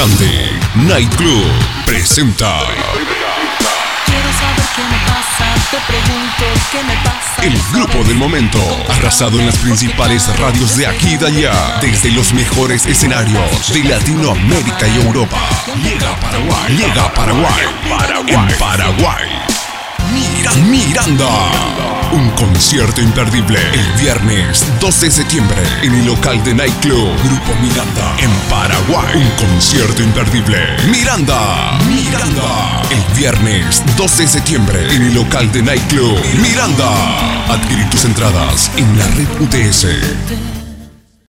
Locante Night Club presenta Quiero saber qué me pasa, te pregunto qué me pasa. el grupo del momento, arrasado en las principales radios de aquí y de allá, desde los mejores escenarios de Latinoamérica y Europa. Llega a Paraguay, llega a Paraguay, en Paraguay. Mira- Miranda. Un concierto imperdible el viernes 2 de septiembre en el local de Nightclub Grupo Miranda en Paraguay. Un concierto imperdible. Miranda. Miranda. El viernes 2 de septiembre en el local de Nightclub Miranda. Adquirir tus entradas en la red UTS.